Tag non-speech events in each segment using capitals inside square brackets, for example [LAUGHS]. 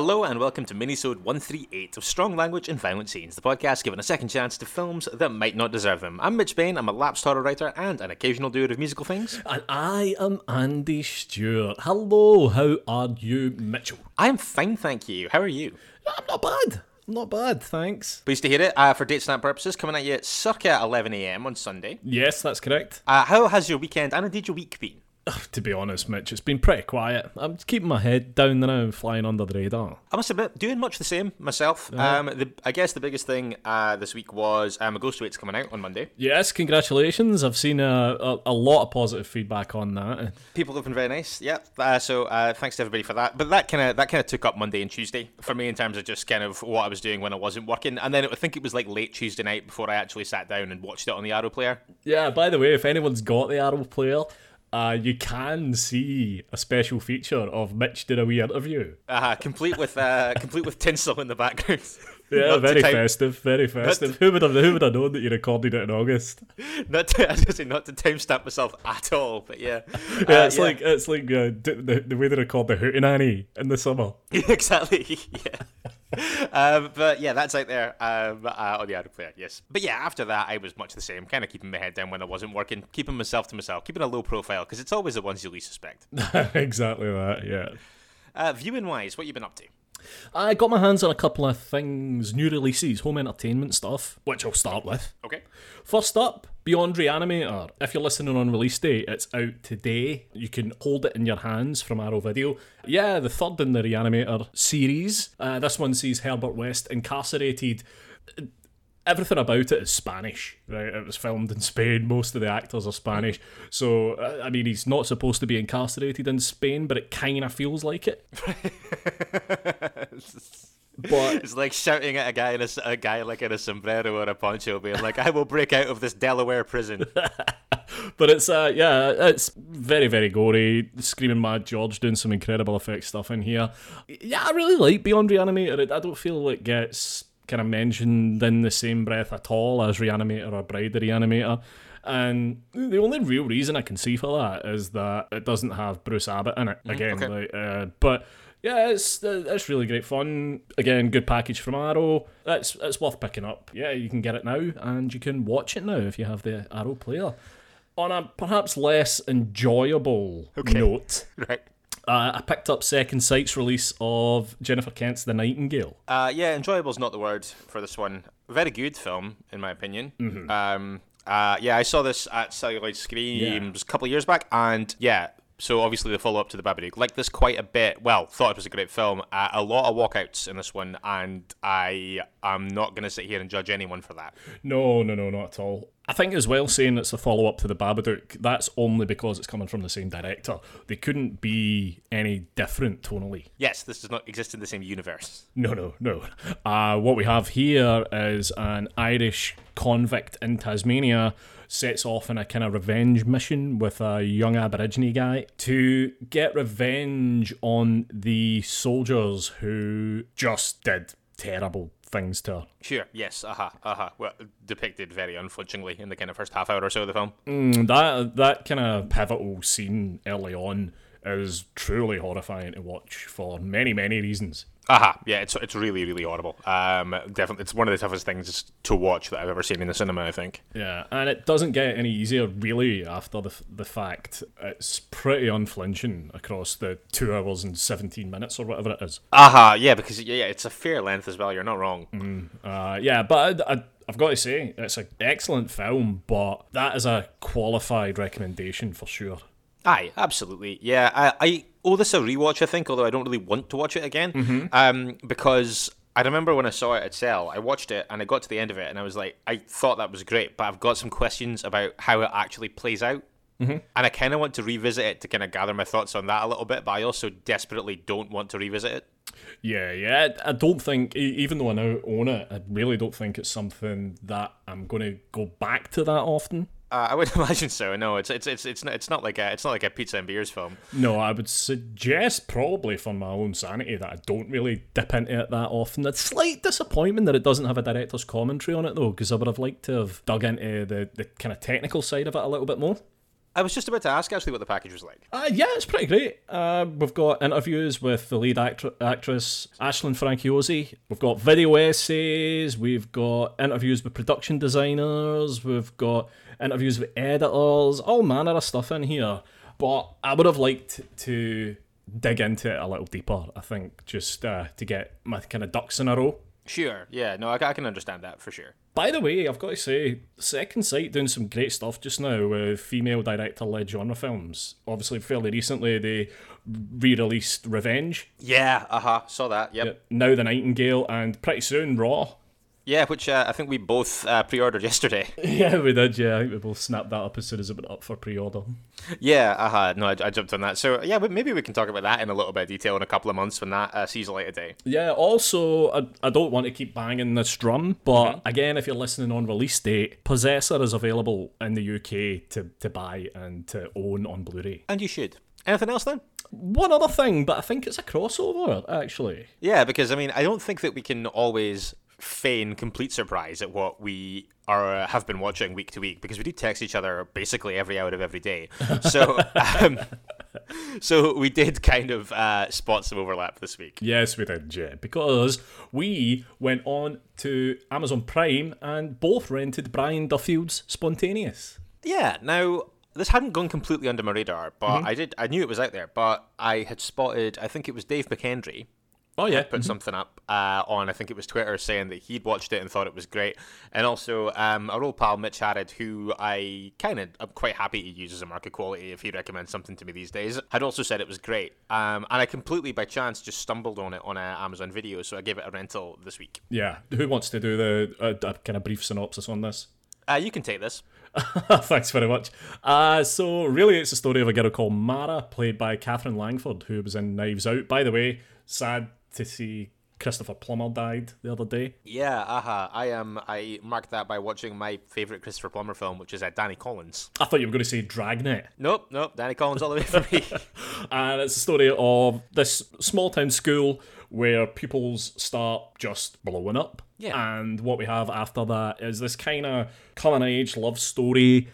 Hello and welcome to Minisode 138 of Strong Language and Violent Scenes, the podcast giving a second chance to films that might not deserve them. I'm Mitch Bain, I'm a lapsed horror writer and an occasional doer of musical things. And I am Andy Stewart. Hello, how are you, Mitchell? I am fine, thank you. How are you? I'm not bad. I'm not bad, thanks. Pleased to hear it. Uh, for date snap purposes, coming at you at circa 11am on Sunday. Yes, that's correct. Uh, how has your weekend and indeed your week been? To be honest, Mitch, it's been pretty quiet. I'm keeping my head down now, flying under the radar. I must admit, doing much the same myself. Um, the, I guess the biggest thing uh, this week was um, Ghost Wait's coming out on Monday. Yes, congratulations. I've seen a, a, a lot of positive feedback on that. People have been very nice. Yeah. Uh, so uh, thanks to everybody for that. But that kind of that kind of took up Monday and Tuesday for me in terms of just kind of what I was doing when I wasn't working. And then it, I think it was like late Tuesday night before I actually sat down and watched it on the Arrow player. Yeah, by the way, if anyone's got the Arrow player, uh, you can see a special feature of Mitch did a wee interview. Uh, complete with uh, complete with tinsel in the background. [LAUGHS] [LAUGHS] Yeah, to very time- festive, very festive. Who would have who would have known that you recorded it in August? [LAUGHS] Not to, I was say not to timestamp myself at all, but yeah. [LAUGHS] Yeah, Uh, it's like it's like uh, the the way they record the Hootenanny in the summer. exactly. Yeah. um, but yeah, that's out there um, uh, on the Arrow player. Yes. But yeah, after that, I was much the same. Kind of keeping my head down when I wasn't working, keeping myself to myself, keeping a low profile because it's always the ones you least suspect. exactly that. Yeah. Uh, viewing wise, what you been up to? I got my hands on a couple of things, new releases, home entertainment stuff, which I'll start with. Okay. First up, Beyond Reanimator. If you're listening on release day, it's out today. You can hold it in your hands from Arrow Video. Yeah, the third in the Reanimator series. Uh, this one sees Herbert West incarcerated. Everything about it is Spanish, right? It was filmed in Spain. Most of the actors are Spanish. So, I mean, he's not supposed to be incarcerated in Spain, but it kind of feels like it. but It's like shouting at a guy in a, s- a guy like in a sombrero or a poncho, being like, "I will break out of this Delaware prison." [LAUGHS] But it's uh yeah, it's very very gory. Screaming Mad George doing some incredible effects stuff in here. Yeah, I really like Beyond Reanimator. I don't feel it gets kind of mentioned in the same breath at all as Reanimator or Bride of Reanimator. And the only real reason I can see for that is that it doesn't have Bruce Abbott in it again. okay. Like, uh, but yeah, it's uh, it's really great fun. Again, good package from Arrow. It's it's worth picking up. Yeah, you can get it now, and you can watch it now if you have the Arrow player. On a perhaps less enjoyable note, [LAUGHS] right. Uh, I picked up Second Sight's release of Jennifer Kent's The Nightingale. Uh, yeah, enjoyable is not the word for this one. Very good film, in my opinion. Um, uh, yeah, I saw this at Celluloid Screams a couple of years back, and yeah, so obviously the follow up to the Babadook. Liked this quite a bit. Well, thought it was a great film. Uh, a lot of walkouts in this one, and I am not going to sit here and judge anyone for that. No, no, no, not at all. I think as well saying it's a follow up to the Babadook, that's only because it's coming from the same director. They couldn't be any different tonally. Yes, this does not exist in the same universe. No, no, no. Uh, what we have here is an Irish convict in Tasmania sets off on a kind of revenge mission with a young Aborigine guy to get revenge on the soldiers who just did terrible things to her. Sure. Yes. Uh huh. Uh huh. Well, depicted very unflinchingly in the kind of first half hour or so of the film. Mm, that that kind of pivotal scene early on is truly horrifying to watch for many many reasons. Aha, yeah, it's it's really really horrible. Um, definitely, it's one of the toughest things to watch that I've ever seen in the cinema. I think. Yeah, and it doesn't get any easier really after the the fact. It's pretty unflinching across the two hours and seventeen minutes or whatever it is. Aha, yeah, because yeah, it's a fair length as well. You're not wrong. Uh, yeah, but I, I, I've got to say it's an excellent film, but that is a qualified recommendation for sure. Aye, absolutely. Yeah, I, I owe this a rewatch. I think, although I don't really want to watch it again, um, because I remember when I saw it at Cell, I watched it and I got to the end of it, and I was like, I thought that was great, but I've got some questions about how it actually plays out mm-hmm. and I kind of want to revisit it to kind of gather my thoughts on that a little bit. But I also desperately don't want to revisit it. Yeah, yeah. I don't think, even though I now own it, I really don't think it's something that I'm going to go back to that often. Uh, I would [LAUGHS] imagine so. No, it's it's it's it's not, it's not like a it's not like a pizza and beers film. No, I would suggest probably for my own sanity that I don't really dip into it that often. It's slight disappointment that it doesn't have a director's commentary on it though, because I would have liked to have dug into the the kind of technical side of it a little bit more. I was just about to ask actually what the package was like. Uh, yeah, it's pretty great. Uh, we've got interviews with the lead actr- actress Aisling Franciosi. We've got video essays. We've got interviews with production designers. We've got interviews with editors. All manner of stuff in here. But I would have liked to dig into it a little deeper. I think just uh, to get my kind of ducks in a row. Sure. Yeah. No, I, I can understand that for sure. By the way, I've got to say, Second Sight doing some great stuff just now with female director led genre films. Obviously, fairly recently, they re released Revenge. Yeah, uh huh. Saw that. Yep. Now the Nightingale, and pretty soon Raw. Yeah, which uh, I think we both uh, pre-ordered yesterday. [LAUGHS] Yeah, we did. Yeah, I think we both snapped that up as soon as it went up for pre-order. Yeah, uh-huh. No, I, I jumped on that. So yeah, maybe we can talk about that in a little bit of detail in a couple of months when that uh, sees light of day. Yeah. Also, I, I don't want to keep banging this drum, but mm-hmm. again, if you're listening on release date, Possessor is available in the UK to to buy and to own on Blu-ray. And you should. Anything else then? One other thing, but I think it's a crossover actually. Yeah, because I mean, I don't think that we can always feign complete surprise at what we are have been watching week to week because we do text each other basically every hour of every day. So, [LAUGHS] um, so we did kind of uh, spot some overlap this week. Yes, we did, yeah, because we went on to Amazon Prime and both rented Brian Duffield's Spontaneous. Yeah. Now this hadn't gone completely under my radar, but mm-hmm. I did. I knew it was out there, but I had spotted. I think it was Dave McKendry Oh yeah, put mm-hmm. something up uh, on I think it was Twitter saying that he'd watched it and thought it was great, and also um, our old pal Mitch Harrod, who I kind of I'm quite happy he uses a market quality if he recommends something to me these days, had also said it was great, um, and I completely by chance just stumbled on it on a Amazon Video, so I gave it a rental this week. Yeah, who wants to do the uh, kind of brief synopsis on this? Uh, you can take this. [LAUGHS] Thanks very much. Uh, so, really, it's a story of a girl called Mara, played by Katherine Langford, who was in Knives Out. By the way, sad to see Christopher Plummer died the other day. Yeah, aha. Uh-huh. I am. Um, I marked that by watching my favorite Christopher Plummer film, which is uh, Danny Collins. I thought you were going to say Dragnet. Nope, nope. Danny Collins all the way for me. [LAUGHS] and it's a story of this small town school where pupils start just blowing up. Yeah. And what we have after that is this kind of coming age love story.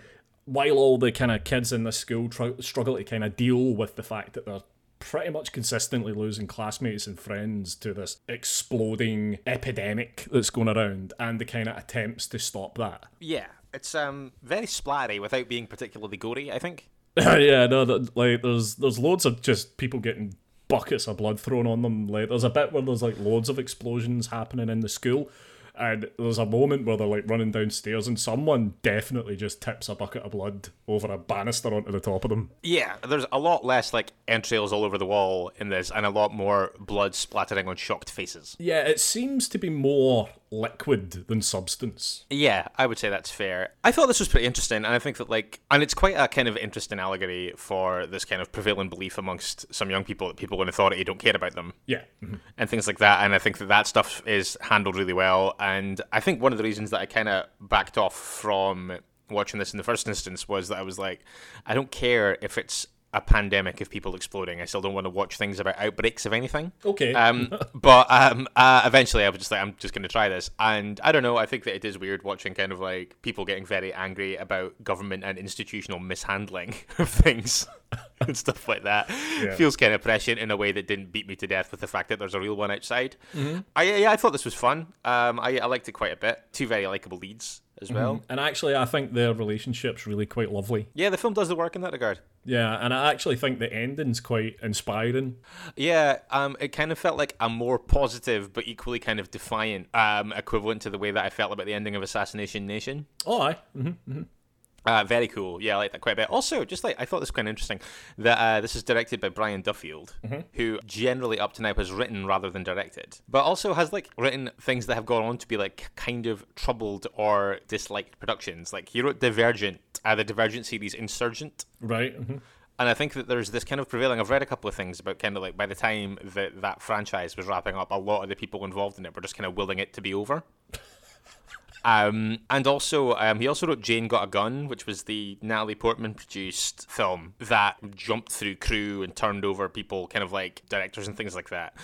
While all the kind of kids in this school tr- struggle to kind of deal with the fact that they're pretty much consistently losing classmates and friends to this exploding epidemic that's going around and the kind of attempts to stop that. Yeah, it's um very splattery without being particularly gory, I think. [LAUGHS] yeah, no, that, like there's there's loads of just people getting buckets of blood thrown on them. Like there's a bit where there's like loads of explosions happening in the school and there's a moment where they're like running downstairs and someone definitely just tips a bucket of blood over a banister onto the top of them. Yeah, there's a lot less like entrails all over the wall in this and a lot more blood splattering on shocked faces. Yeah, it seems to be more liquid than substance. Yeah, I would say that's fair. I thought this was pretty interesting, and I think that like, and it's quite a kind of interesting allegory for this kind of prevailing belief amongst some young people that people in authority don't care about them. Yeah, mm-hmm. and things like that. And I think that that stuff is handled really well. And I think one of the reasons that I kind of backed off from watching this in the first instance was that I was like, I don't care if it's a pandemic of people exploding. I still don't want to watch things about outbreaks of anything. Okay. Um, [LAUGHS] but um, uh, eventually I was just like, I'm just going to try this. And I don't know, I think that it is weird watching kind of like people getting very angry about government and institutional mishandling [LAUGHS] of things [LAUGHS] and stuff like that. Yeah. Feels kind of prescient in a way that didn't beat me to death with the fact that there's a real one outside. Mm-hmm. I, yeah, I thought this was fun. Um, I, I liked it quite a bit. Two very likable leads as well. Mm-hmm. And actually, I think their relationship's really quite lovely. Yeah, the film does the work in that regard. Yeah, and I actually think the ending's quite inspiring. Yeah, um, it kind of felt like a more positive but equally kind of defiant um, equivalent to the way that I felt about the ending of Assassination Nation. Oh, aye. Mm-hmm, mm-hmm. Uh, very cool. Yeah, I like that quite a bit. Also, just like I thought this was quite interesting that uh, this is directed by Brian Duffield, who generally up to now has written rather than directed, but also has like written things that have gone on to be like kind of troubled or disliked productions. Like he wrote Divergent, uh, the Divergent series Insurgent. Right. mhm. And I think that there's this kind of prevailing. I've read a couple of things about kind of like by the time that that franchise was wrapping up, a lot of the people involved in it were just kind of willing it to be over. [LAUGHS] Um, and also, um, he also wrote Jane Got a Gun, which was the Natalie Portman produced film that jumped through crew and turned over people, kind of like directors and things like that.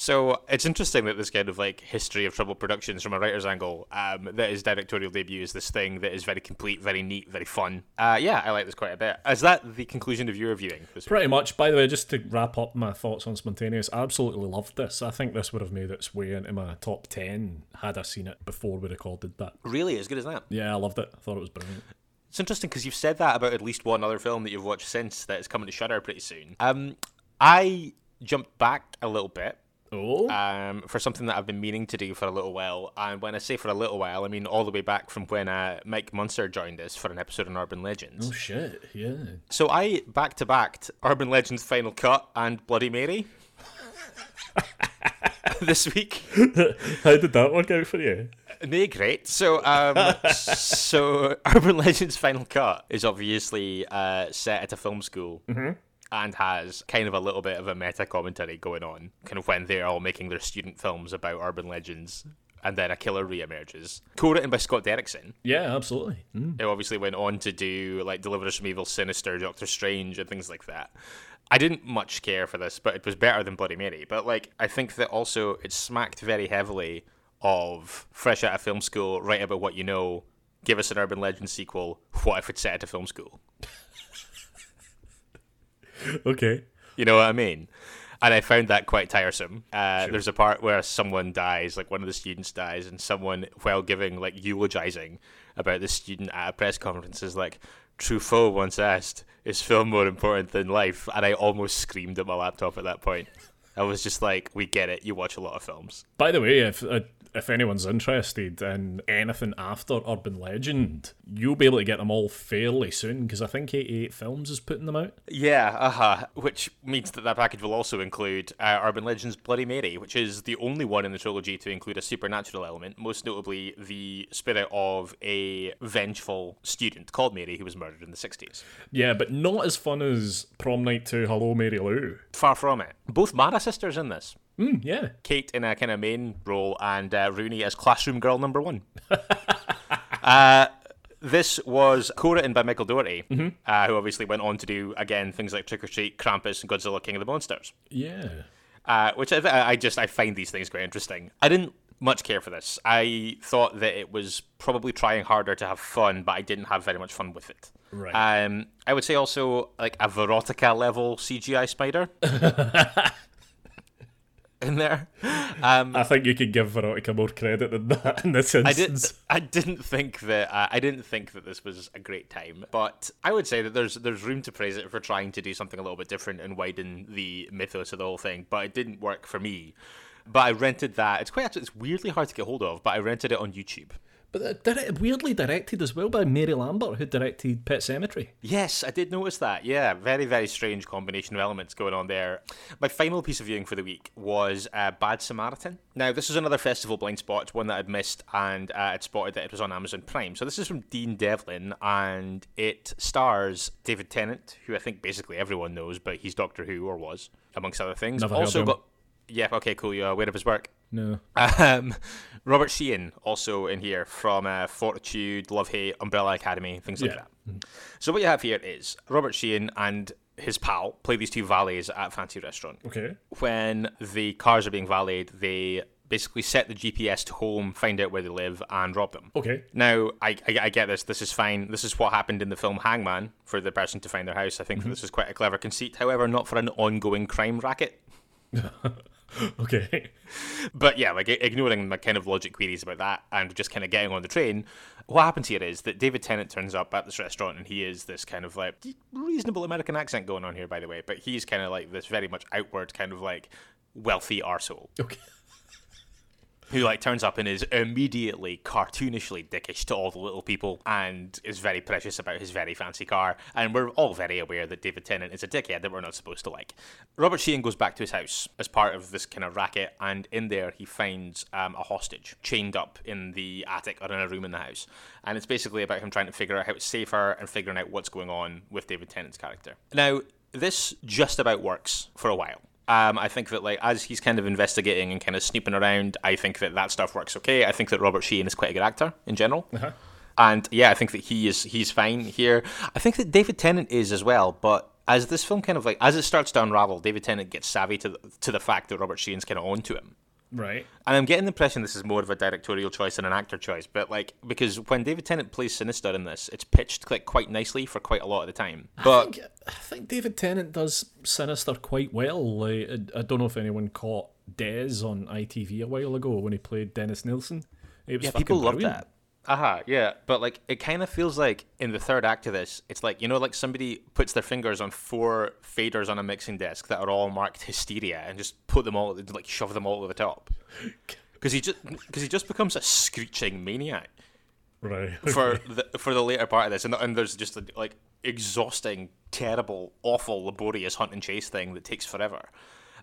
So it's interesting that this kind of like history of troubled productions from a writer's angle, um, that his directorial debut is this thing that is very complete, very neat, very fun. Uh, yeah, I like this quite a bit. Is that the conclusion of your reviewing? This Pretty much. By the way, just to wrap up my thoughts on Spontaneous, I absolutely loved this. I think this would have made its way into my top 10 had I seen it before we recorded that. really as good as that? Yeah, I loved it. I thought it was brilliant. It's interesting because you've said that about at least one other film that you've watched since that is coming to Shudder pretty soon. Um, I jumped back a little bit Oh? um, for something that I've been meaning to do for a little while. And when I say for a little while, I mean all the way back from when uh, Mike Munster joined us for an episode on Urban Legends. oh, shit. Yeah. So I back to backed Urban Legends Final Cut and Bloody Mary [LAUGHS] this week. [LAUGHS] How did that work out for you? They great. So, um, so [LAUGHS] Urban Legends Final Cut is obviously uh, set at a film school. And has kind of a little bit of a meta commentary going on, kind of when they're all making their student films about urban legends, and then a killer re-emerges. Co-written by Scott Derrickson, Yeah, absolutely. Mm. who obviously went on to do like Deliver Us from Evil, Sinister, Doctor Strange, and things like that. I didn't much care for this, but it was better than Bloody Mary. But like, I think that also it smacked very heavily of fresh out of film school, write about what you know, give us an urban legend sequel. What if it's set at a film school? Okay. You know what I mean? And I found that quite tiresome. Uh, There's a part where someone dies, like one of the students dies, and someone, while giving, like, eulogizing about the student at a press conference, is like, Truffaut once asked, is film more important than life? And I almost screamed at my laptop at that point. I was just like, we get it. You watch a lot of films. By the way, if uh, if anyone's interested in anything after Urban Legend, you'll be able to get them all fairly soon because I think 88 Films is putting them out. Yeah, uh huh. Which means that that package will also include uh, Urban Legends Bloody Mary, which is the only one in the trilogy to include a supernatural element, most notably the spirit of a vengeful student called Mary who was murdered in the 60s. Yeah, but not as fun as Prom Night 2 Hello Mary Lou. Far from it. Both Mara sisters in this. Mm, yeah. Kate in a kind of main role, and uh, Rooney as classroom girl number one. [LAUGHS] uh, this was co-written by Michael Dougherty, uh, who obviously went on to do again things like Trick or Treat, Krampus, and Godzilla King of the Monsters. Yeah. uh, which I, I just I find these things quite interesting. I didn't much care for this. I thought that it was probably trying harder to have fun, but I didn't have very much fun with it. Right. Um, I would say also like a Verotica level CGI spider [LAUGHS] in there. [LAUGHS] Um, I think you could give Verotica more credit than that in this I did. instance. I didn't think that. Uh, I didn't think that this was a great time, but I would say that there's there's room to praise it for trying to do something a little bit different and widen the mythos of the whole thing. But it didn't work for me. But I rented that. It's quite. actually- It's weirdly hard to get hold of, but I rented it on YouTube. But uh, weirdly directed as well by Mary Lambert, who directed Pet Sematary. Yes, I did notice that. Yeah, very, very strange combination of elements going on there. My final piece of viewing for the week was uh, Bad Samaritan. Now, this is another festival blind spot, one that I'd missed, and uh, I'd spotted that it was on Amazon Prime. So this is from Dean Devlin, and it stars David Tennant, who I think basically everyone knows, but he's Doctor Who, or was, amongst other things. Never also got... Yeah, okay, cool. You're aware of his work? No. Um, Robert Sheehan also in here from uh, Fortitude, Love Hate, Umbrella Academy, things like Yeah. that. So what you have here is Robert Sheehan and his pal play these two valets at fancy restaurant. Okay. When the cars are being valeted, they basically set the GPS to home, find out where they live, and rob them. Okay. Now, I, I, I get this. This is fine. This is what happened in the film Hangman for the person to find their house. I think that this is quite a clever conceit. However, not for an ongoing crime racket. [LAUGHS] [LAUGHS] Okay. But yeah, like ignoring my kind of logic queries about that and just kind of getting on the train, what happens here is that David Tennant turns up at this restaurant and he is this kind of like reasonable American accent going on here, by the way, but he's kind of like this very much outward kind of like wealthy arsehole. Okay. Who like turns up and is immediately cartoonishly dickish to all the little people and is very precious about his very fancy car. And we're all very aware that David Tennant is a dickhead that we're not supposed to like. Robert Sheehan goes back to his house as part of this kind of racket, and in there he finds um, a hostage chained up in the attic or in a room in the house. And it's basically about him trying to figure out how to save her and figuring out what's going on with David Tennant's character. Now, this just about works for a while. Um, I think that like as he's kind of investigating and kind of snooping around, I think that that stuff works okay. I think that Robert Sheehan is quite a good actor in general. Uh-huh. And yeah, I think that he is he's fine here. I think that David Tennant is as well, but as this film kind of like as it starts to unravel, David Tennant gets savvy to the, to the fact that Robert Sheehan's kind of on to him. Right. And I'm getting the impression this is more of a directorial choice than an actor choice, but like because when David Tennant plays Sinister in this, it's pitched like quite nicely for quite a lot of the time. But I think, I think David Tennant does Sinister quite well. Like, I, I don't know if anyone caught Des on ITV a while ago when he played Dennis Nilsen. It was yeah, people love that. Aha, yeah, but like it kind of feels like in the third act of this, it's like you know, like somebody puts their fingers on four faders on a mixing desk that are all marked hysteria and just put them all, like shove them all over the top, because he just because he just becomes a screeching maniac Right. [LAUGHS] for the for the later part of this, and, and there's just a like exhausting, terrible, awful, laborious hunt and chase thing that takes forever.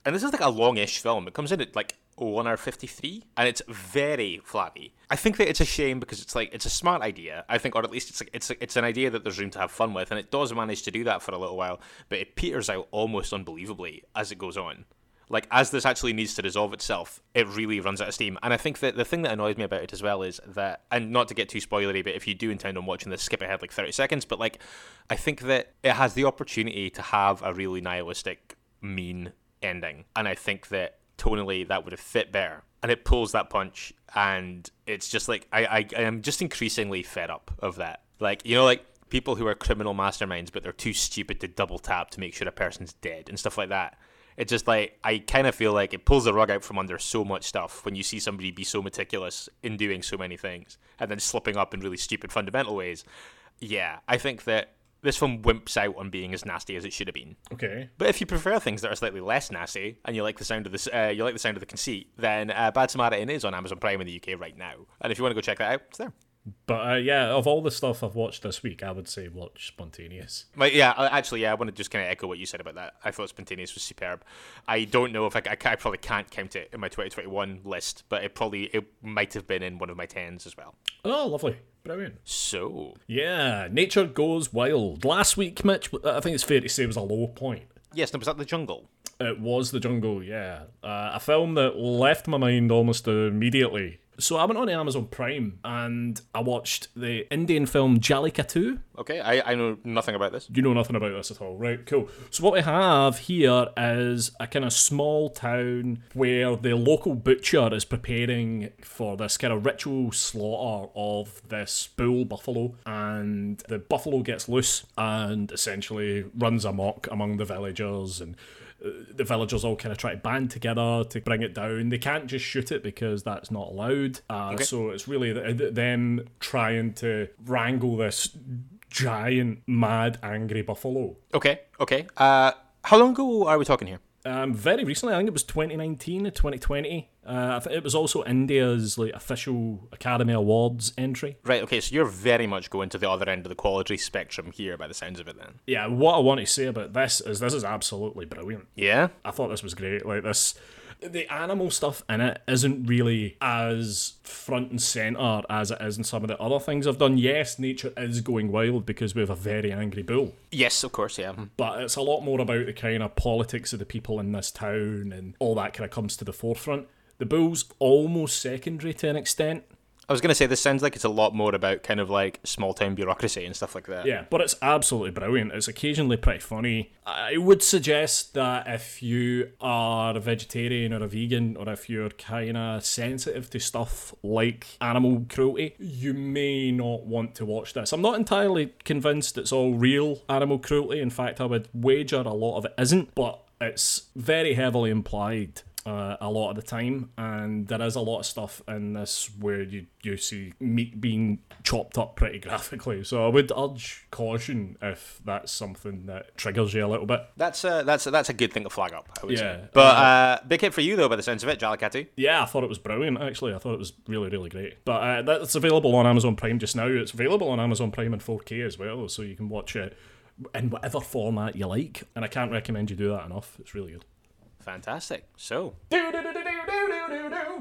And this is like a longish film. It comes in at like one hour fifty three, and it's very flabby. I think that it's a shame because it's like it's a smart idea. I think, or at least it's like it's it's an idea that there's room to have fun with, and it does manage to do that for a little while. But it peters out almost unbelievably as it goes on. Like as this actually needs to resolve itself, it really runs out of steam. And I think that the thing that annoys me about it as well is that, and not to get too spoilery, but if you do intend on watching this, skip ahead like thirty seconds. But like, I think that it has the opportunity to have a really nihilistic, mean ending, and I think that tonally that would have fit better. And it pulls that punch, and it's just like I, I, I am just increasingly fed up of that. Like you know, like people who are criminal masterminds, but they're too stupid to double tap to make sure a person's dead and stuff like that. It's just like I kind of feel like it pulls the rug out from under so much stuff when you see somebody be so meticulous in doing so many things and then slipping up in really stupid fundamental ways. Yeah, I think that this film wimps out on being as nasty as it should have been. Okay. But if you prefer things that are slightly less nasty and you like the sound of this, uh, you like the sound of the conceit, then uh, Bad Samaritan is on Amazon Prime in the UK right now. And if you want to go check that out, it's there. But uh, yeah, of all the stuff I've watched this week, I would say watch Spontaneous. Like, yeah, uh, actually, yeah, I want to just kind of echo what you said about that. I thought Spontaneous was superb. I don't know if I, I, I probably can't count it in my 2021 list, but it probably it might have been in one of my tens as well. Oh, lovely. Brilliant. So, Yeah, Nature Goes Wild. Last week, Mitch, I think it's fair to say, was a low point. yes, no, was that the jungle? It was The Jungle, yeah. Uh, a film that left my mind almost immediately. So I went on Amazon Prime and I watched the Indian film Jallikattu. Okay, I, I know nothing about this. You know nothing about this at all, right? Cool. So what we have here is a kind of small town where the local butcher is preparing for this kind of ritual slaughter of this bull buffalo, and the buffalo gets loose and essentially runs amok among the villagers and. The villagers all kind of try to band together to bring it down. They can't just shoot it because that's not allowed. Uh, Okay. So it's really th- th- them trying to wrangle this giant, mad, angry buffalo. Okay, okay. Uh, how long ago are we talking here? Um, very recently, I think it was 2019 or 2020. Uh, it was also India's like official Academy Awards entry. Right, okay, so you're very much going to the other end of the quality spectrum here by the sounds of it then. Yeah, what I want to say about this is this is absolutely brilliant. Yeah? I thought this was great. Like this, the animal stuff in it isn't really as front and center as it is in some of the other things I've done. Yes, nature is going wild because we have a very angry bull. Yes, of course, yeah. Mhm. but it's a lot more about the kind of politics of the people in this town and all that kind of comes to the forefront. The bull's almost secondary to an extent. I was going to say, this sounds like it's a lot more about kind of like small town bureaucracy and stuff like that. Yeah, but it's absolutely brilliant. It's occasionally pretty funny. I would suggest that if you are a vegetarian or a vegan, or if you're kind of sensitive to stuff like animal cruelty, you may not want to watch this. I'm not entirely convinced it's all real animal cruelty. In fact, I would wager a lot of it isn't, but it's very heavily implied. Uh, a lot of the time, and there is a lot of stuff in this where you, you see meat being chopped up pretty [LAUGHS] graphically. So I would urge caution if that's something that triggers you a little bit. That's a, that's a, that's a good thing to flag up, I would Yeah. say. But uh, big hit for you, though, by the sense of it, Jallikattu. Yeah, I thought it was brilliant. Actually, I thought it was really, really great. But uh, that's available on Amazon Prime just now. It's available on Amazon Prime in 4K as well, so you can watch it in whatever format you like. And I can't recommend you do that enough. It's really good. Fantastic. So,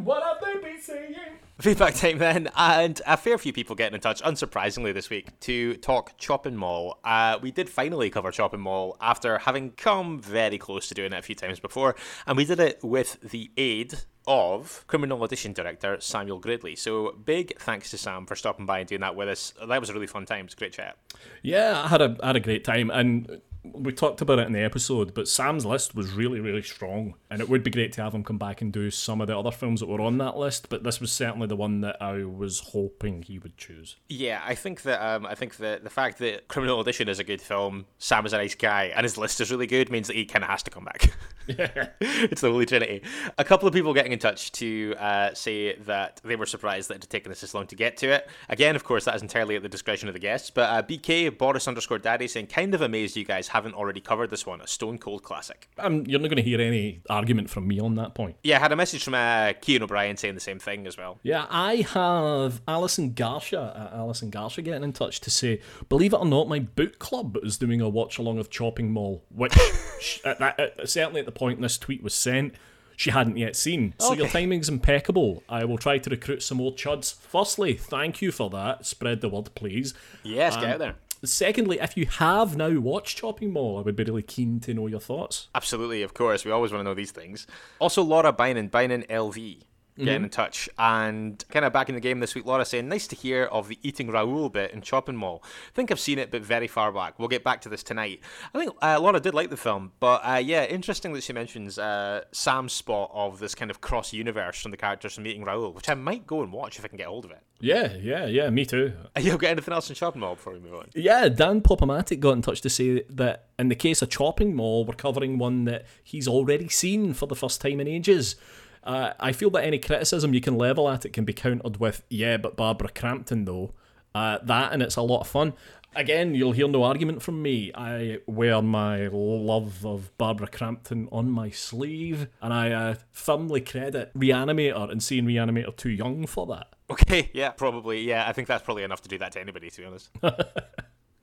What have they been saying? feedback time then, and a fair few people getting in touch, unsurprisingly, this week to talk Chopping Mall. Uh, we did finally cover Chopping Mall after having come very close to doing it a few times before, and we did it with the aid of Criminal Audition director Samuel Gridley. So, big thanks to Sam for stopping by and doing that with us. That was a really fun time. It was a great chat. Yeah, I had a I had a great time, and we talked about it in the episode. But Sam's list was really really strong, and it would be great to have him come back and do some of the other films that were on that list. But this was certainly the one that I was hoping he would choose. Yeah, I think that um, I think that the fact that Criminal Audition is a good film, Sam is a nice guy, and his list is really good means that he kind of has to come back. [LAUGHS] Yeah. it's the Holy Trinity. A couple of people getting in touch to uh, say that they were surprised that it had taken us this long to get to it. Again, of course, that is entirely at the discretion of the guests. But uh, BK Boris underscore Daddy saying, kind of amazed you guys haven't already covered this one, a Stone Cold classic. Um, you're not going to hear any argument from me on that point. Yeah, I had a message from uh, Kean O'Brien saying the same thing as well. Yeah, I have Alison Garsha, uh, Alison Garsha getting in touch to say, believe it or not, my book club is doing a watch along of Chopping Mall, which [LAUGHS] at that, at, certainly at the point this tweet was sent, she hadn't yet seen. So your Okay. timing's impeccable. I will try to recruit some more chuds. Firstly, thank you for that. Spread the word, please. Yes, get out there. Secondly, if you have now watched Chopping Mall, I would be really keen to know your thoughts. Absolutely, of course. We always want to know these things. Also, Laura Bynan, Bynan LV, getting in touch. And kind of back in the game this week, Laura saying, nice to hear of the eating Raoul bit in Chopping Mall. I think I've seen it, but very far back. We'll get back to this tonight. I think uh, Laura did like the film, but uh, yeah, interesting that she mentions uh, Sam's spot of this kind of cross universe from the characters from Eating Raoul, which I might go and watch if I can get hold of it. Yeah, yeah, yeah, me too. [LAUGHS] You got anything else in Chopping Mall before we move on? Yeah, Dan Popomatic got in touch to say that in the case of Chopping Mall, we're covering one that he's already seen for the first time in ages. Uh, I feel that any criticism you can level at it can be countered with, yeah, but Barbara Crampton, though. Uh, that, and it's a lot of fun. Again, you'll hear no argument from me. I wear my love of Barbara Crampton on my sleeve, and I uh, firmly credit Reanimator and seeing Reanimator too young for that. Okay, yeah, probably. Yeah, I think that's probably enough to do that to anybody, to be honest. [LAUGHS]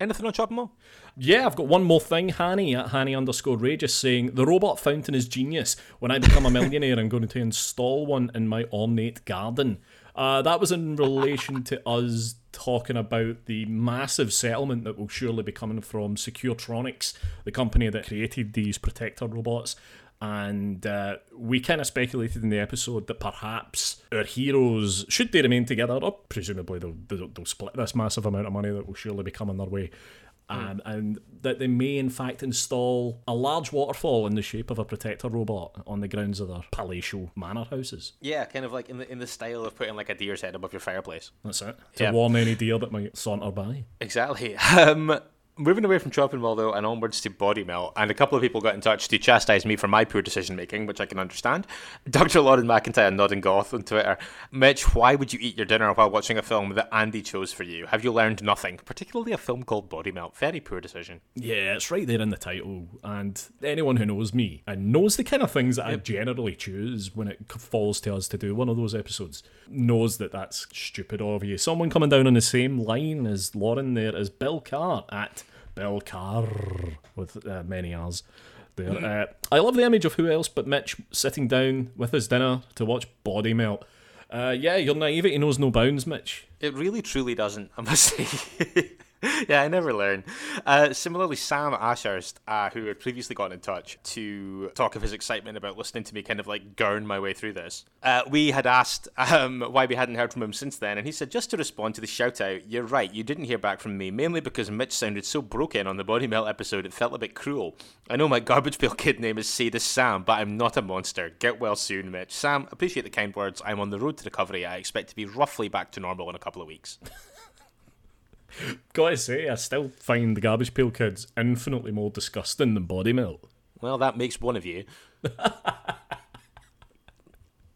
Anything on Chopping Mall? Yeah, I've got one more thing. Hanny at Hanny underscore Ray just saying the robot fountain is genius. When I become a millionaire, I'm going to install one in my ornate garden. Uh, that was in relation to us talking about the massive settlement that will surely be coming from Securetronics, the company that created these protector robots. And uh, we kind of speculated in the episode that perhaps our heroes, should they remain together, or presumably they'll, they'll, they'll split this massive amount of money that will surely be coming their way, um, and that they may in fact install a large waterfall in the shape of a protector robot on the grounds of their palatial manor houses. Yeah, kind of like in the in the style of putting like a deer's head above your fireplace. That's it. To Yeah. warn any deer that might saunter by. Exactly. [LAUGHS] Um, moving away from chopping mall though, and onwards to body melt, and a couple of people got in touch to chastise me for my poor decision making, which I can understand. [LAUGHS] Dr. Lauren McIntyre nodding goth on Twitter. Mitch, why would you eat your dinner while watching a film that Andy chose for you? Have you learned nothing? Particularly a film called Body Melt. Very poor decision. Yeah, it's right there in the title. And anyone who knows me and knows the kind of things that I generally choose when it falls to us to do one of those episodes knows that that's stupid of you. Someone coming down on the same line as Lauren there is Bill Carr at Bill Carr with uh, many R's. There. Uh, I love the image of who else but Mitch sitting down with his dinner to watch Body Melt. Uh, yeah, your naivety knows no bounds, Mitch. It really truly doesn't, I must [LAUGHS] say. [LAUGHS] yeah, I never learn. Uh, similarly, Sam Ashurst, uh, who had previously gotten in touch to talk of his excitement about listening to me kind of like gurn my way through this, uh, we had asked um, why we hadn't heard from him since then, and he said, just to respond to the shout out, you're right, you didn't hear back from me, mainly because Mitch sounded so broken on the Body Melt episode, it felt a bit cruel. I know my garbage pail [LAUGHS] kid name is Sadist Sam, but I'm not a monster. Get well soon, Mitch. Sam, appreciate the kind words. I'm on the road to recovery. I expect to be roughly back to normal in a couple of weeks. [LAUGHS] Gotta say, I still find the Garbage Pail Kids infinitely more disgusting than Body Melt. Well, that makes one of you.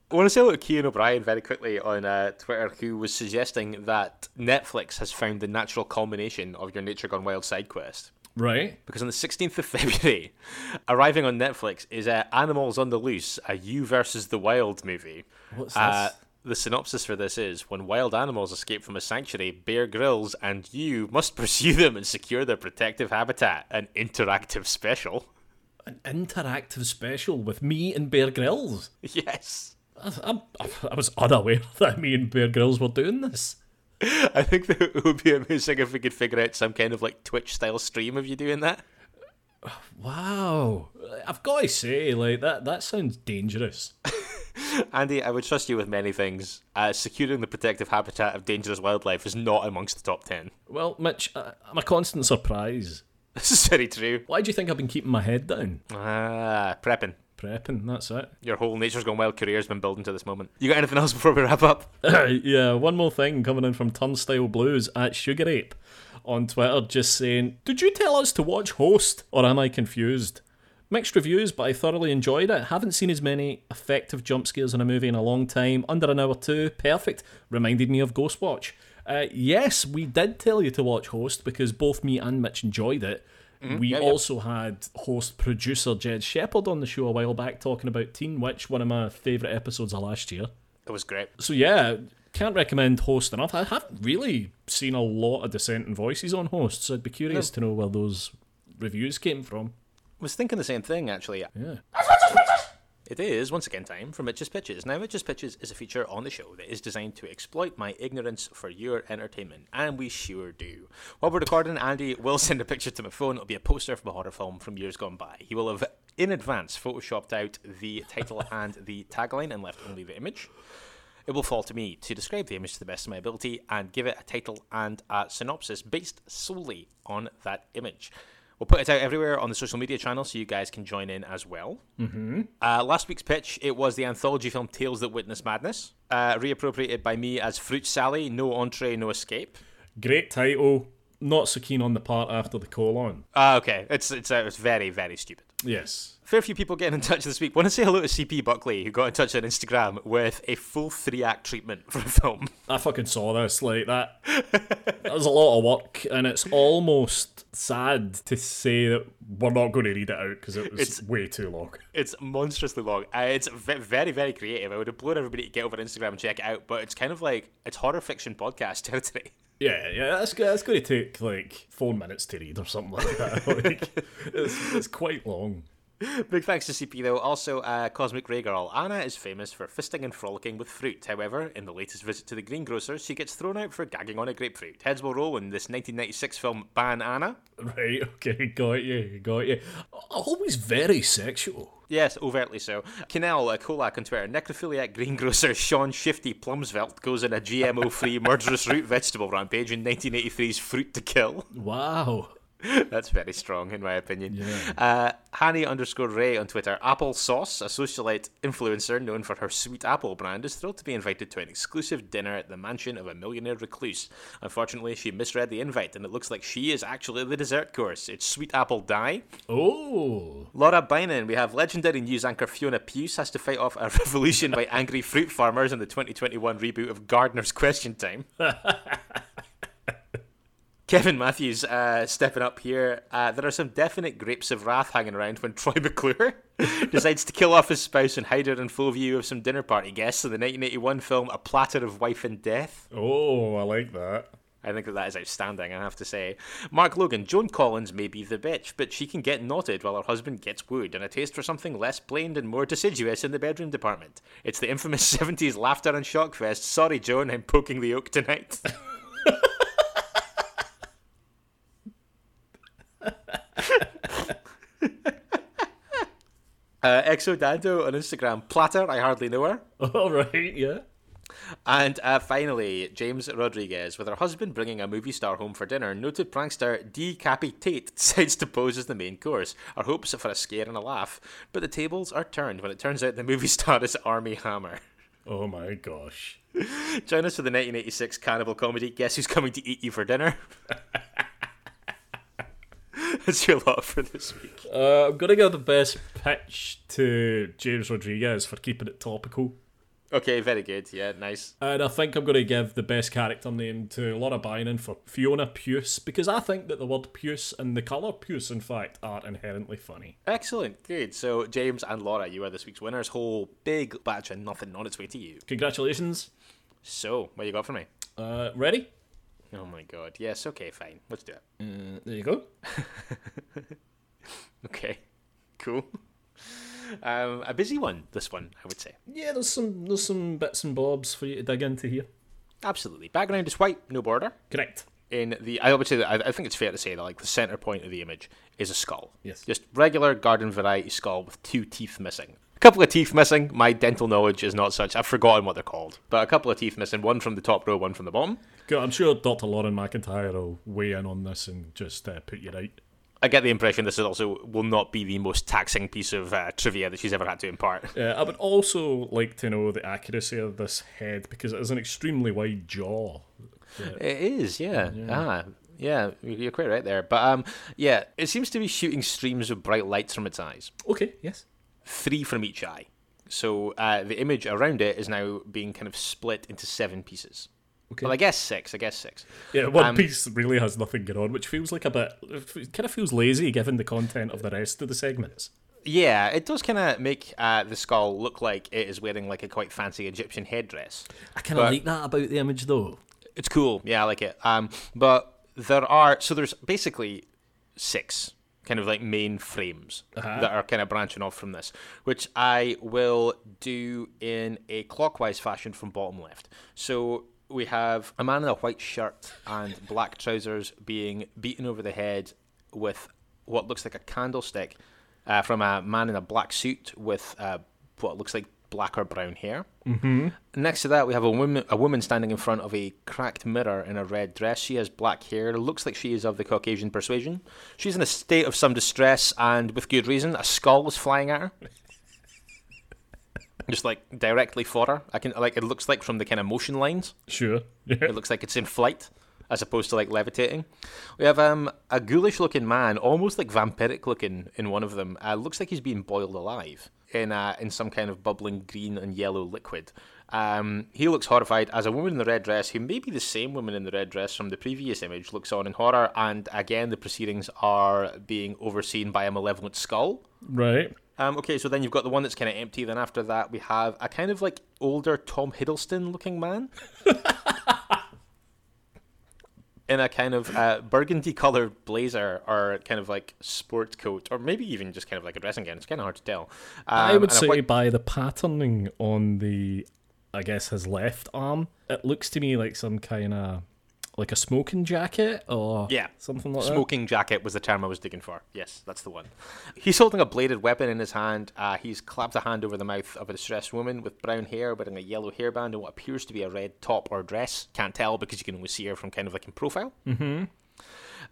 I want to say hello to Kean O'Brien very quickly on uh, Twitter, who was suggesting that Netflix has found the natural culmination of your Nature Gone Wild side quest. Right. Because on the 16th of February, [LAUGHS] arriving on Netflix is uh, Animals on the Loose, a You versus the Wild movie. What's Uh, this? The synopsis for this is when wild animals escape from a sanctuary, Bear Grylls and you must [LAUGHS] pursue them and secure their protective habitat. An interactive special. An interactive special with me and Bear Grylls. Yes. I, I, I was unaware [LAUGHS] that me and Bear Grylls were doing this. I think that it would be amazing if we could figure out some kind of like Twitch style stream of you doing that. Wow. I've got to say, like that that sounds dangerous. [LAUGHS] Andy, I would trust you with many things. Uh, securing the protective habitat of dangerous wildlife is not amongst the top 10. Well, Mitch, I, I'm a constant surprise. [LAUGHS] This is very true. Why do you think I've been keeping my head down? Ah, prepping. Prepping, that's it. Your whole Nature's Gone Wild career has been building to this moment. You got anything else before we wrap up? [LAUGHS] yeah, one more thing coming in from Turnstile Blues at Sugar Ape on Twitter just saying, Did you tell us to watch Host, or am I confused? Mixed reviews, but I thoroughly enjoyed it. Haven't seen as many effective jump scares in a movie in a long time. Under an hour too. Perfect. Reminded me of Ghostwatch. Uh, yes, we did tell you to watch Host because both me and Mitch enjoyed it. we yeah, yeah. also had host producer Jed Shepherd on the show a while back talking about Teen Witch, one of my favourite episodes of last year. It was great. So yeah, can't recommend Host enough. I haven't really seen a lot of dissenting voices on Host, so I'd be curious to know where those reviews came from. Was thinking the same thing, actually. Yeah. It is, once again, time for Mitch's Pitches. Now, Mitch's Pitches is a feature on the show that is designed to exploit my ignorance for your entertainment, and we sure do. While we're recording, Andy will send a picture to my phone. It'll be a poster from a horror film from years gone by. He will have, in advance, photoshopped out the title [LAUGHS] and the tagline and left only the image. It will fall to me to describe the image to the best of my ability and give it a title and a synopsis based solely on that image. We'll put it out everywhere on the social media channel so you guys can join in as well. Mm-hmm. Uh, last week's pitch, it was the anthology film Tales That Witness Madness, uh, reappropriated by me as Fruit Sally, No Entree, No Escape. Great title. Not so keen on the part after the colon. Ah, okay. It's, it's, uh, it's very, very stupid. Yes. Fair few people getting in touch this week. Want to say hello to CP Buckley, who got in touch on Instagram with a full three act treatment for a film. I fucking saw this like that. that was a lot of work, and it's almost sad to say that we're not going to read it out because it was It's- way too long. It's monstrously long. Uh, it's ve- very, very creative. I would implore everybody to get over Instagram and check it out. But it's kind of like it's horror fiction podcast [LAUGHS] territory. Yeah, yeah, that's go- that's going to take like four minutes to read or something like that. [LAUGHS] like, it's, it's quite long. [LAUGHS] Big thanks to CP though. Also, uh, Cosmic Ray Girl Anna is famous for fisting and frolicking with fruit. However, in the latest visit to the greengrocer, she gets thrown out for gagging on a grapefruit. Heads will roll in this 1996 film Ban Anna. [LAUGHS] Right, okay, got you, got you. Always very sexual. Yes, overtly so. Canal, uh, Kolak on Twitter, necrophiliac greengrocer Sean Shifty Plumsvelt goes on a GMO-free murderous root vegetable rampage in 1983's Fruit to Kill. Wow. [LAUGHS] That's very strong, in my opinion. Uh, Hanny underscore Ray on Twitter. Apple Sauce, a socialite influencer known for her sweet apple brand, is thrilled to be invited to an exclusive dinner at the mansion of a millionaire recluse. Unfortunately, she misread the invite, and it looks like she is actually the dessert course. It's sweet apple dye. Oh, Laura Bynan, we have legendary news anchor Fiona Puce has to fight off a [LAUGHS] revolution by [LAUGHS] angry fruit farmers in the 2021 reboot of Gardener's Question Time. Kevin Matthews uh, stepping up here. Uh, there are some definite grapes of wrath hanging around when [LAUGHS] Troy McClure [LAUGHS] decides to kill off his spouse and hide her in full view of some dinner party guests in the 1981 film A Platter of Wife and Death. oh, I like that. I think that that is outstanding, I have to say. Mark Logan, Joan Collins may be the bitch, but she can get knotted while her husband gets wooed, and a taste for something less blamed and more deciduous in the bedroom department. It's the infamous [LAUGHS] 70s laughter and shock fest. Sorry, Joan, I'm poking the oak tonight. [LAUGHS] Uh, Exo Dando on Instagram, Platter, I hardly know her. [LAUGHS] All right, yeah. And uh, finally, James Rodriguez, with her husband bringing a movie star home for dinner, noted prankster Decapitate [LAUGHS] decides to pose as the main course. Our hopes are for a scare and a laugh, but the tables are turned when it turns out the movie star is Armie Hammer. Oh my gosh. Join us for the 1986 cannibal comedy Guess Who's Coming to Eat You for Dinner? That's your lot for this week. Uh, I'm gonna give the best pitch to James Rodriguez for keeping it topical. Okay, very good. Yeah, nice. And I think I'm going to give the best character name to Laura Bynon for Fiona Puce because I think that the word puce and the colour puce, in fact, are inherently funny. Excellent. Good. So, James and Laura, you are this week's winners. Whole big batch of nothing on its way to you. Congratulations. So, what you got for me? Uh, ready? Oh my god. Yes, okay, fine. Let's do it. Uh, there you go. [LAUGHS] okay. Cool. Um, a busy one, this one, I would say. Yeah, there's some there's some bits and bobs for you to dig into here. Absolutely. Background is white, no border. Correct. In the, I would say that I, I think it's fair to say that like the center point of the image is a skull. Yes. Just regular garden variety skull with two teeth missing. A couple of teeth missing. My dental knowledge is not such. I've forgotten what they're called. But a couple of teeth missing. One from the top row, one from the bottom. Good. I'm sure Dr. Lauren McIntyre will weigh in on this and just uh, put you right. I get the impression this is also will not be the most taxing piece of uh, trivia that she's ever had to impart. Uh, I would also like to know the accuracy of this head because it has an extremely wide jaw. It is, yeah. Ah, yeah, you're quite right there. But um, yeah, it seems to be shooting streams of bright lights from its eyes, Okay, yes. Three from each eye. So uh, the image around it is now being kind of split into seven pieces. Okay. Well, I guess six. I guess six. Yeah, One Um, Piece really has nothing going on, which feels like a bit. It kind of feels lazy given the content of the rest of the segments. Yeah, it does kind of make uh, the skull look like it is wearing like a quite fancy Egyptian headdress. I kind of like that about the image, though. It's cool. Yeah, I like it. Um, but there are so there's basically six kind of like main frames Uh-huh. that are kind of branching off from this, which I will do in a clockwise fashion from bottom left. So we have a man in a white shirt and black trousers being beaten over the head with what looks like a candlestick uh, from a man in a black suit with uh, what looks like black or brown hair. Mm-hmm. Next to that, we have a woman, a woman standing in front of a cracked mirror in a red dress. She has black hair. Looks like she is of the Caucasian persuasion. She's in a state of some distress, and with good reason. A skull is flying at her. [LAUGHS] Just like directly for her. I can like it looks like from the kind of motion lines. Sure. Yeah. [LAUGHS] It looks like it's in flight as opposed to like levitating. We have um, a ghoulish looking man, almost like vampiric looking in one of them. Uh, looks like he's being boiled alive in uh, in some kind of bubbling green and yellow liquid. Um, he looks horrified as a woman in the red dress, who may be the same woman in the red dress from the previous image, looks on in horror. And again, the proceedings are being overseen by a malevolent skull. Right. Um, okay, so then you've got the one that's kind of empty. Then after that, we have a kind of like older Tom Hiddleston looking man. [LAUGHS] In a kind of uh, burgundy colored blazer or kind of like sport coat, or maybe even just kind of like a dressing gown. It's kind of hard to tell. Um, I would say white- by the patterning on the, I guess his left arm, it looks to me like some kind of like a smoking jacket or Yeah. something like that. Smoking jacket was the term I was digging for. Yes, that's the one. He's holding a bladed weapon in his hand. Uh, he's clapped a hand over the mouth of a distressed woman with brown hair, wearing a yellow hairband and what appears to be a red top or dress. Can't tell because you can only see her from kind of like in profile. Mm-hmm.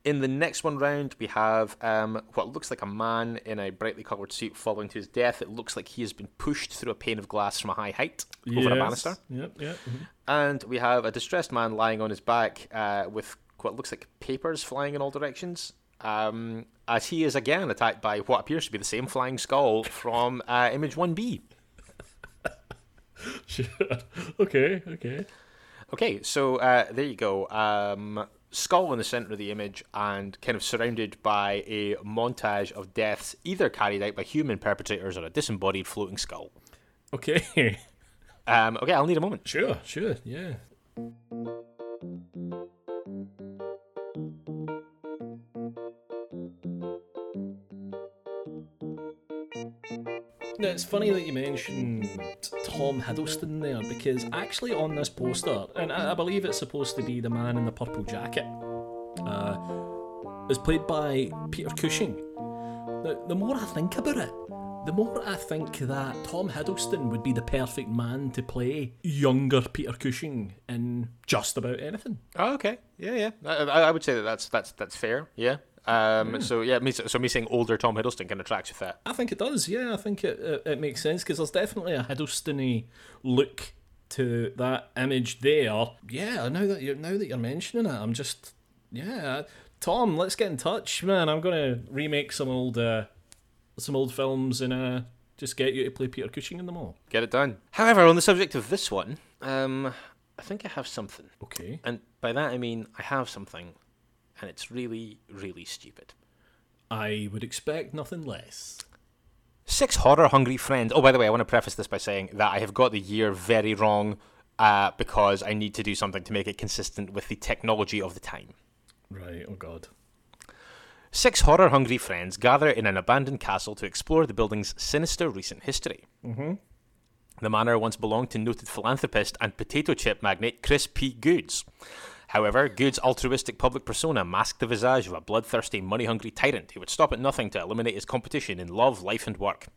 In the next one round, we have um, what looks like a man in a brightly coloured suit falling to his death. It looks like he has been pushed through a pane of glass from a high height that. over a banister. Yep. Yep. mhm. And we have a distressed man lying on his back uh, with what looks like papers flying in all directions. Um, as he is again attacked by what appears to be the same flying skull from uh, Image 1B. Sure. [LAUGHS] okay. Okay. Okay, so uh, there you go. Um, skull in the center of the image and kind of surrounded by a montage of deaths, either carried out by human perpetrators or a disembodied floating skull. Okay. [LAUGHS] Um, okay, I'll need a moment. sure. Sure. Yeah. Now, it's funny that you mentioned Tom Hiddleston there because actually on this poster, and I I believe it's supposed to be the man in the purple jacket, uh, is played by Peter Cushing. Now, the more I think about it, the more I think that Tom Hiddleston would be the perfect man to play younger Peter Cushing in just about anything. Oh, okay. Yeah, yeah. I, I would say that that's that's that's fair. Yeah. Um, So yeah, me, so me saying older Tom Hiddleston kind of tracks with that. I think it does. Yeah, I think it it, it makes sense because there's definitely a Hiddleston-y look to that image there. Yeah, now that you're now that you're mentioning it, I'm just yeah. Tom, let's get in touch, man. I'm gonna remake some old uh, some old films and uh Just get you to play Peter Cushing in them all. Get it done. However, on the subject of this one, um, I think I have something. Okay. And by that I mean I have something, and it's really, really stupid. I would expect nothing less. Six horror hungry friends. Oh, by the way, I want to preface this by saying that I have got the year very wrong uh, because I need to do something to make it consistent with the technology of the time. Right, oh god. Six horror hungry friends gather in an abandoned castle to explore the building's sinister recent history. Mm-hmm. The manor once belonged to noted philanthropist and potato chip magnate Chris P. Goods. However, Goods' altruistic public persona masked the visage of a bloodthirsty, money hungry tyrant who would stop at nothing to eliminate his competition in love, life, and work.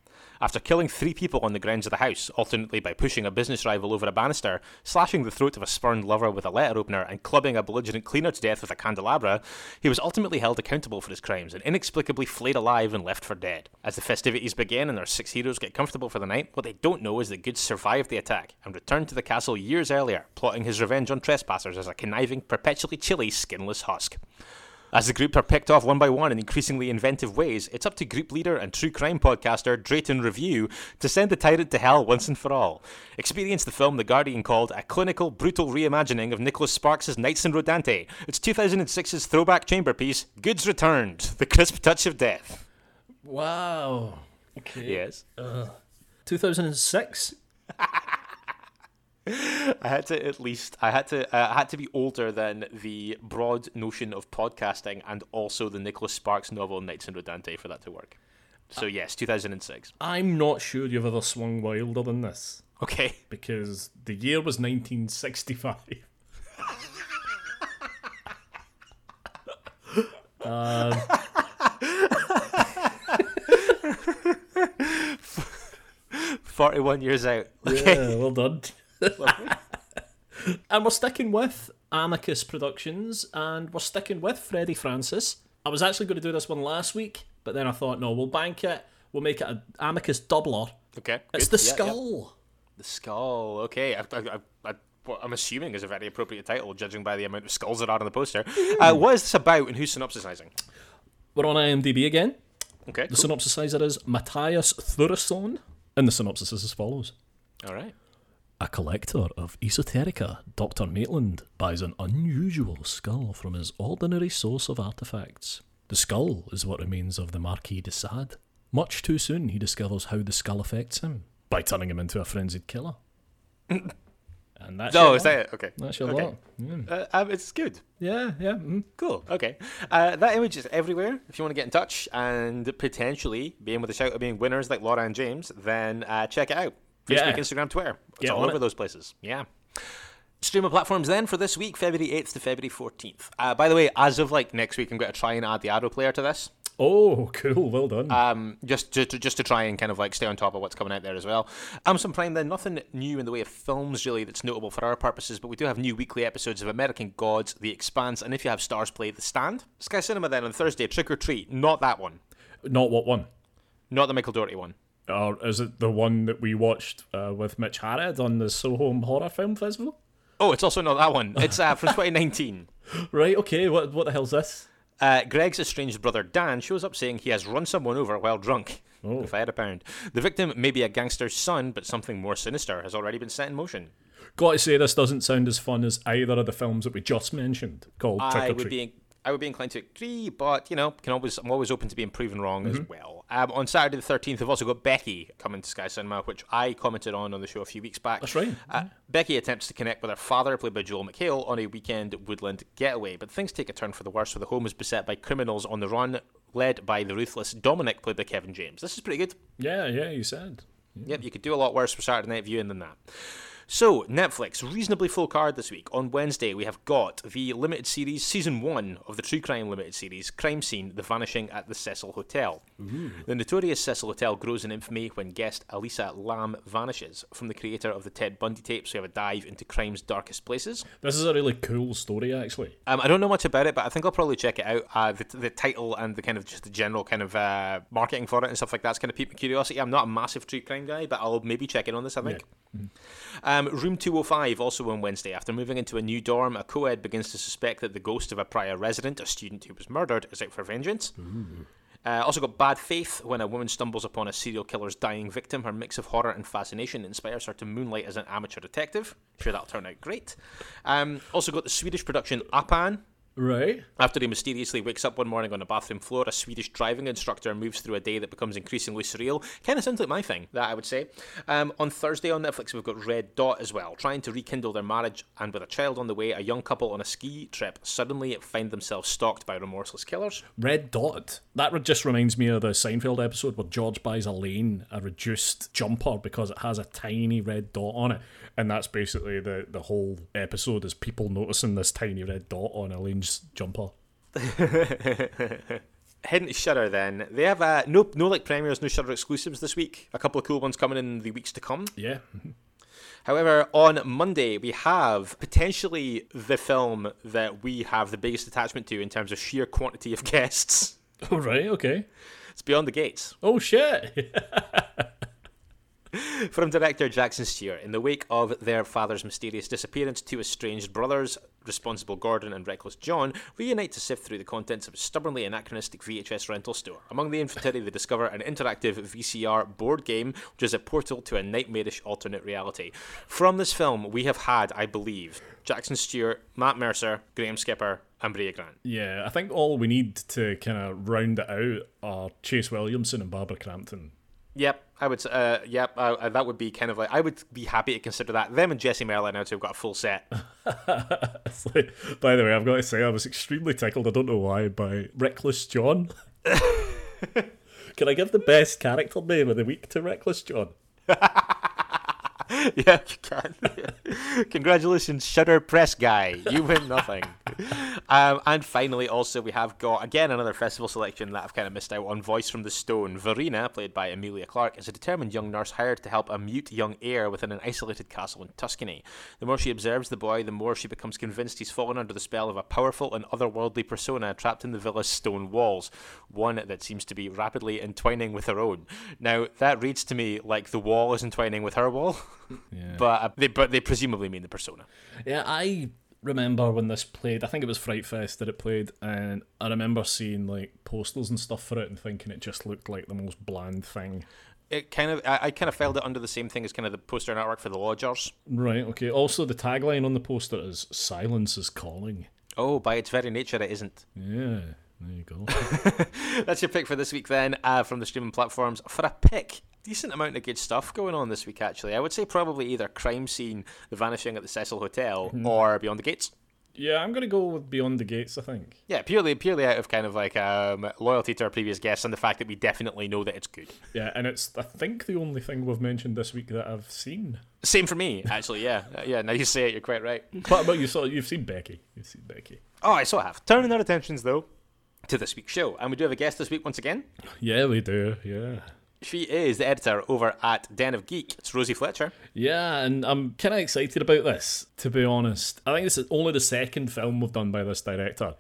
After killing three people on the grounds of the house, alternately by pushing a business rival over a banister, slashing the throat of a spurned lover with a letter opener, and clubbing a belligerent cleaner to death with a candelabra, he was ultimately held accountable for his crimes and inexplicably flayed alive and left for dead. As the festivities begin and our six heroes get comfortable for the night, what they don't know is that Good survived the attack and returned to the castle years earlier, plotting his revenge on trespassers as a conniving, perpetually chilly, skinless husk. As the group are picked off one by one in increasingly inventive ways, it's up to group leader and true crime podcaster Drayton Review to send the tyrant to hell once and for all. Experience the film The Guardian called a clinical, brutal reimagining of Nicholas Sparks' Nights in Rodanthe. It's 2006's throwback chamber piece, Goods Returned, The Crisp Touch of Death. Wow. Okay. Yes. 2006? [LAUGHS] [LAUGHS] I had to at least I had to uh, I had to be older than the broad notion of podcasting and also the Nicholas Sparks novel Nights in Rodanthe for that to work. So yes, 2006. I'm not sure you've ever swung wilder than this Okay. because the year was 1965. [LAUGHS] um, [LAUGHS] 41 years out. Okay. yeah, well done. [LAUGHS] and we're sticking with Amicus Productions and we're sticking with Freddie Francis. I was actually going to do this one last week, but then I thought, no, we'll bank it. We'll make it an Amicus doubler. Okay. It's good. the Yeah, yeah. skull. The skull. Okay. I, I, I, I'm assuming is a very appropriate title, judging by the amount of skulls that are on the poster. Uh, what is this about and who's synopsisizing? We're on IMDb again. Okay. The cool. synopsisizer is Matthias Thuresson, and the synopsis is as follows. All right. A collector of esoterica, Dr. Maitland buys an unusual skull from his ordinary source of artifacts. The skull is what remains of the Marquis de Sade. Much too soon, he discovers how the skull affects him by turning him into a frenzied killer. [LAUGHS] and that's Oh, is that it? Okay. That's your okay. lot. Yeah, Uh, um, it's good. yeah. yeah mm. Cool. Okay. Uh, that image is everywhere. If you want to get in touch and potentially be in with a shout of being winners like Laura and James, then uh, check it out. Facebook, Yeah. Instagram, Twitter. It's all over it. those places. Yeah. Streamer platforms then for this week, February 8th to February 14th. Uh, by the way, as of like next week, I'm going to try and add the Arrow player to this. Oh, cool. Well done. Um, just to, to just to try and kind of like stay on top of what's coming out there as well. Amazon Prime then nothing new in the way of films really that's notable for our purposes, but we do have new weekly episodes of American Gods, The Expanse, and if you have Starzplay, The Stand. Sky Cinema then on Thursday, Trick or Treat, not that one, Not what one? not the Michael Dougherty one. Or is it the one that we watched uh, with Mitch Harrod on the Soho Horror Film Festival? Oh, it's also not that one. It's uh, from [LAUGHS] 2019. Right, okay. What, what the hell's this? Uh, Greg's estranged brother Dan shows up saying he has run someone over while drunk. Oh. If I had a pound. The victim may be a gangster's son, but something more sinister has already been set in motion. Got to say, this doesn't sound as fun as either of the films that we just mentioned, called Trick I or would Treat. be I would be inclined to agree, but you know, can always I'm always open to being proven wrong Mm-hmm. as well. Um, on Saturday the thirteenth, I've also got Becky coming to Sky Cinema, which I commented on on the show a few weeks back. That's right. Uh, Becky attempts to connect with her father, played by Joel McHale, on a weekend woodland getaway, but things take a turn for the worse. For the home is beset by criminals on the run, led by the ruthless Dominic, played by Kevin James. This is pretty good. Yeah, yeah, you said. Yep, you could do a lot worse for Saturday night viewing than that. So, Netflix, reasonably full card this week. On Wednesday, we have got the limited series, season one of the True Crime limited series, Crime Scene The Vanishing at the Cecil Hotel. The notorious Cecil Hotel grows in infamy when guest Elisa Lam vanishes. From the creator of the Ted Bundy tapes, we have a dive into crime's darkest places. This is a really cool story, actually. Um, I don't know much about it, but I think I'll probably check it out. Uh, the, the title and the kind of just the general kind of uh, marketing for it and stuff like that's kind of piqued my curiosity. I'm not a massive true crime guy, but I'll maybe check in on this. I think. Um, Room 205, also on Wednesday. After moving into a new dorm, a co ed begins to suspect that the ghost of a prior resident, a student who was murdered, is out for vengeance. Uh, Uh, also got Bad Faith. When a woman stumbles upon a serial killer's dying victim, her mix of horror and fascination inspires her to moonlight as an amateur detective. Sure, that'll turn out great. Um, also got the Swedish production Apan. Right. After he mysteriously wakes up one morning on a bathroom floor, a Swedish driving instructor moves through a day that becomes increasingly surreal. Kind of sounds like my thing, that I would say. Um, on Thursday on Netflix, we've got Red Dot as well. Trying to rekindle their marriage and with a child on the way, a young couple on a ski trip suddenly find themselves stalked by remorseless killers. Red Dot. That just reminds me of the Seinfeld episode where George buys Elaine a reduced jumper because it has a tiny red dot on it. And that's basically the, the whole episode is people noticing this tiny red dot on Elaine's jumper. [LAUGHS] Heading to Shudder then. They have uh, no no like premieres, no Shudder exclusives this week. A couple of cool ones coming in the weeks to come. Yeah. However, on Monday we have potentially the film that we have the biggest attachment to in terms of sheer quantity of [LAUGHS] guests. [LAUGHS] Oh, right, okay. It's Beyond the Gates. Oh, shit. [LAUGHS] From director Jackson Stewart, in the wake of their father's mysterious disappearance, two estranged brothers, responsible Gordon and reckless John, reunite to sift through the contents of a stubbornly anachronistic VHS rental store. Among the inventory, they discover an interactive VCR board game, which is a portal to a nightmarish alternate reality. From this film, we have had, I believe, Jackson Stewart, Matt Mercer, Graham Skipper, and Brea Grant. Yeah, I think all we need to kind of round it out are Chase Williamson and Barbara Crampton. Yep, I would. Uh, yep, uh, that would be kind of like I would be happy to consider that. Them and Jesse Merlin now to have got a full set. [LAUGHS] like, by the way, I've got to say I was extremely tickled. I don't know why by Reckless John. [LAUGHS] Can I give the best character name of the week to Reckless John? [LAUGHS] [LAUGHS] yeah, you can. [LAUGHS] Congratulations, Shudder Press guy. You win nothing. [LAUGHS] um, and finally, also, we have got, again, another festival selection that I've kind of missed out on Voice from the Stone. Verena, played by Emilia Clarke, is a determined young nurse hired to help a mute young heir within an isolated castle in Tuscany. The more she observes the boy, the more she becomes convinced he's fallen under the spell of a powerful and otherworldly persona trapped in the villa's stone walls, one that seems to be rapidly entwining with her own. Now, that reads to me like the wall is entwining with her wall. Yeah. But uh, they but they presumably mean the persona. Yeah, I remember when this played. I think it was Fright Fest that it played, and I remember seeing like posters and stuff for it and thinking it just looked like the most bland thing. It kind of I, I kind of felt it under the same thing as kind of the poster artwork for the Lodgers. Right. Okay. Also, the tagline on the poster is "Silence is calling." Oh, by its very nature, it isn't. Yeah. There you go. [LAUGHS] That's your pick for this week, then, uh, from the streaming platforms. For a pick, decent amount of good stuff going on this week, actually. I would say probably either Crime Scene, The Vanishing at the Cecil Hotel, Hmm. or Beyond the Gates. yeah, I'm gonna go with Beyond the Gates. I think. Yeah, purely purely out of kind of like um, loyalty to our previous guests and the fact that we definitely know that it's good. Yeah, and it's I think the only thing we've mentioned this week that I've seen. Same for me, actually. Yeah, Uh, yeah. Now you say it, you're quite right. [LAUGHS] What about you? Saw you've seen Becky. You've seen Becky. Oh, I so have. Turning our attentions though to this week's show, and we do have a guest this week once again. Yeah, we do. Yeah. She is the editor over at Den of Geek. It's Rosie Fletcher. Yeah, and I'm kind of excited about this, to be honest. I think this is only the second film we've done by this director,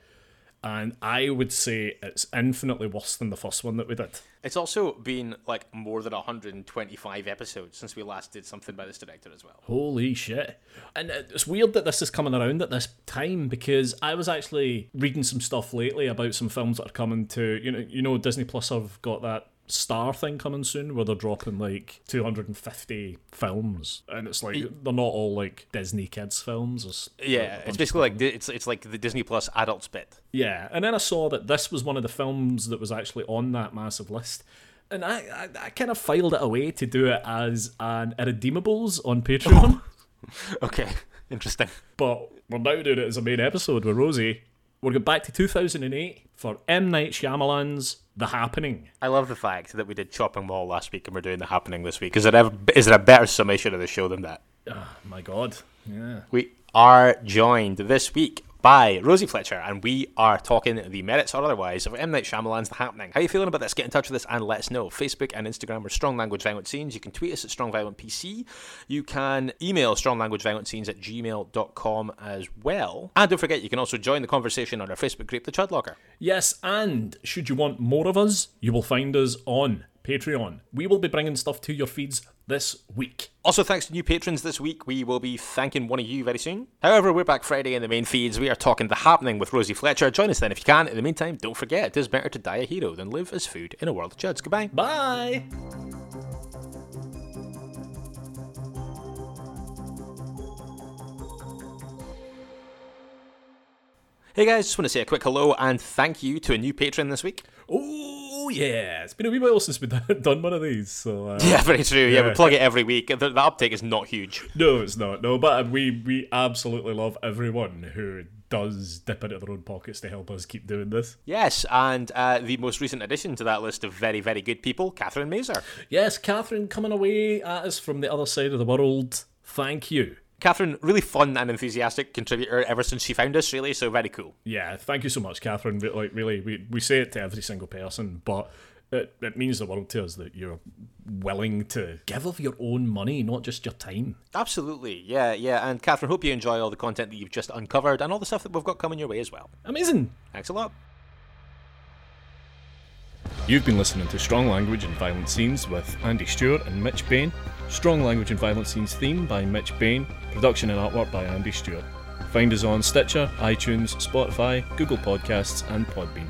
and I would say it's infinitely worse than the first one that we did. It's also been like more than 125 episodes since we last did something by this director as well. Holy shit. And it's weird that this is coming around at this time because I was actually reading some stuff lately about some films that are coming to, you know, you know Disney Plus have got that Star thing coming soon where they're dropping like 250 films and it's like they're not all like Disney kids films. It's Yeah, it's basically like it's it's like the Disney Plus adults bit. Yeah, and then I saw that this was one of the films that was actually on that massive list. And I, I, I kind of filed it away to do it as an Irredeemables on Patreon. [LAUGHS] Okay, interesting. but we're now doing it as a main episode with Rosie. We're going back to 2008 for M. Night Shyamalan's The Happening. I love the fact that we did Chopping Mall last week and we're doing the happening this week. Is there ever is there a better summation of the show than that? Oh, my God. Yeah. We are joined this week by Rosie Fletcher, and we are talking the merits or otherwise of M. Night Shyamalan's The Happening. How are you feeling about this? Get in touch with us and let us know. Facebook and Instagram are Strong Language Violent Scenes. You can tweet us at Strong Violent PC. You can email Strong Language Violent Scenes at gmail.com as well. And don't forget, you can also join the conversation on our Facebook group, The Chud Locker. Yes, and should you want more of us, you will find us on Patreon. We will be bringing stuff to your feeds this week. Also, thanks to new patrons this week. We will be thanking one of you very soon. However, we're back Friday in the main feeds. We are talking The Happening with Rosie Fletcher. Join us then if you can. In the meantime, don't forget it is better to die a hero than live as food in a world of chuds. Goodbye. Bye. Hey guys, just want to say a quick hello and thank you to a new patron this week. Oh yeah, it's been a wee while since we've [LAUGHS] done one of these. So uh, [LAUGHS] Yeah, very true. Yeah, we plug it every week. The, the uptake is not huge. no, it's not. No, but we we absolutely love everyone who does dip into their own pockets to help us keep doing this. Yes, and uh, the most recent addition to that list of very, very good people, Catherine Mazer. Yes, Catherine coming away at us from the other side of the world. Thank you. Catherine, really fun and enthusiastic contributor ever since she found us, really, so very cool. Yeah, thank you so much, Catherine. Re- Like, really, we, we say it to every single person, but it, it means the world to us that you're willing to give of your own money, not just your time. Absolutely, yeah, yeah. And Catherine, hope you enjoy all the content that you've just uncovered and all the stuff that we've got coming your way as well. Amazing. Thanks a lot. You've been listening to Strong Language and Violent Scenes with Andy Stewart and Mitch Bain. Strong Language and Violent Scenes theme by Mitch Bain. Production and artwork by Andy Stewart. Find us on Stitcher, iTunes, Spotify, Google Podcasts, and Podbean.